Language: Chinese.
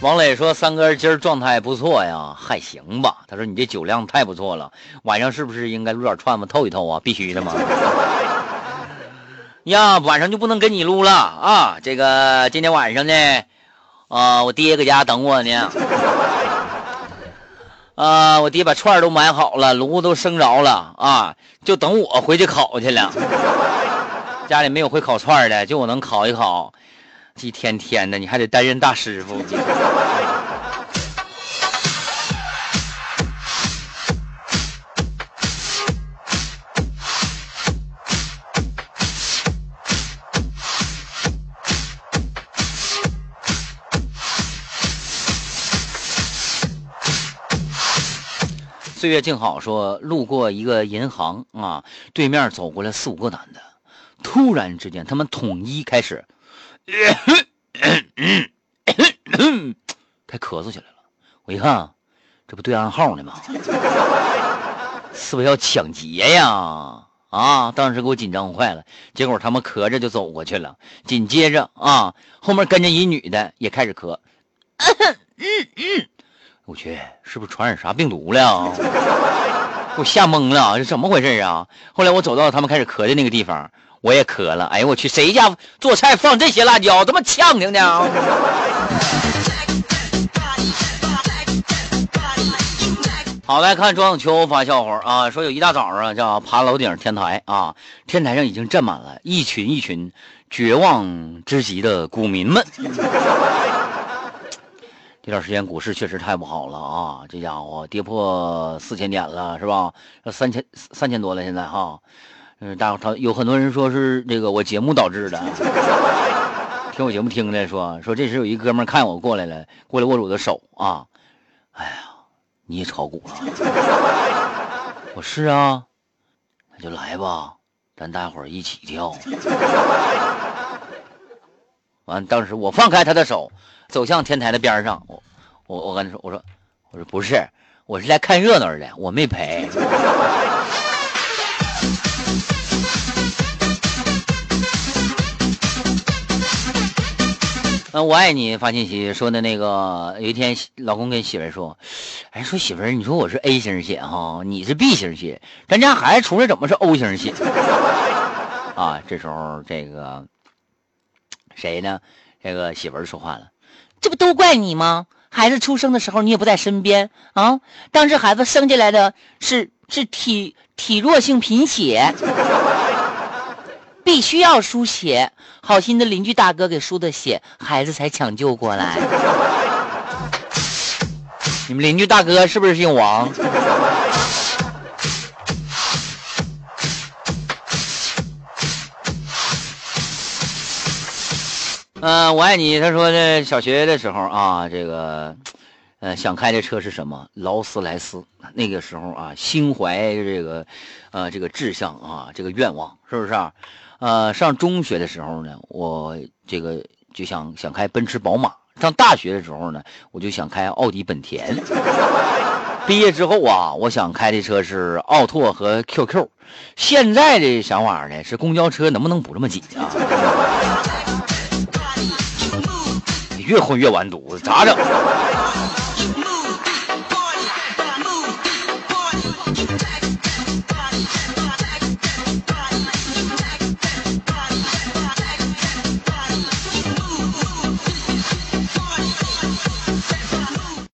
王磊说：“三哥今儿状态不错呀，还行吧？”他说：“你这酒量太不错了，晚上是不是应该撸点串子透一透啊？必须的嘛！” 呀，晚上就不能跟你撸了啊！这个今天晚上呢，啊，我爹搁家等我呢。啊，我爹把串都买好了，炉都生着了啊，就等我回去烤去了。家里没有会烤串的，就我能烤一烤。一天天的，你还得担任大师傅。岁月静好说，路过一个银行啊，对面走过来四五个男的，突然之间，他们统一开始。开咳嗽起来了，我一看，这不对暗号呢吗？是不是要抢劫呀？啊！当时给我紧张坏了。结果他们咳着就走过去了，紧接着啊，后面跟着一女的也开始咳。我去，是不是传染啥病毒了？给我吓懵了，这怎么回事啊？后来我走到他们开始咳的那个地方。我也渴了，哎呦我去，谁家做菜放这些辣椒，这么呛挺呢？好，来看庄子秋发笑话啊，说有一大早上叫爬楼顶天台啊，天台上已经站满了一群一群绝望之极的股民们。这段时间股市确实太不好了啊，这家伙跌破四千点了是吧？要三千三千多了现在哈。嗯，大伙他有很多人说是这个我节目导致的，听我节目听的说说这时有一哥们看我过来了，过来握住我的手啊，哎呀，你也炒股了？我是啊，那就来吧，咱大伙儿一起跳。完，当时我放开他的手，走向天台的边上，我我我跟他说，我说我说不是，我是来看热闹的，我没赔。嗯，我爱你发信息说的那个，有一天老公跟媳妇说：“哎，说媳妇儿，你说我是 A 型血哈，你是 B 型血，咱家孩子出来怎么是 O 型血？” 啊，这时候这个谁呢？这个媳妇说话了：“这不都怪你吗？孩子出生的时候你也不在身边啊，当时孩子生下来的是是体体弱性贫血。”必须要输血，好心的邻居大哥给输的血，孩子才抢救过来。你们邻居大哥是不是姓王？嗯，我爱你。他说这小学的时候啊，这个，呃，想开的车是什么？劳斯莱斯。那个时候啊，心怀这个，呃，这个志向啊，这个愿望，是不是啊？呃，上中学的时候呢，我这个就想想开奔驰、宝马；上大学的时候呢，我就想开奥迪、本田。毕业之后啊，我想开的车是奥拓和 QQ。现在的想法呢是公交车能不能不这么挤啊？越混越完犊子，咋整？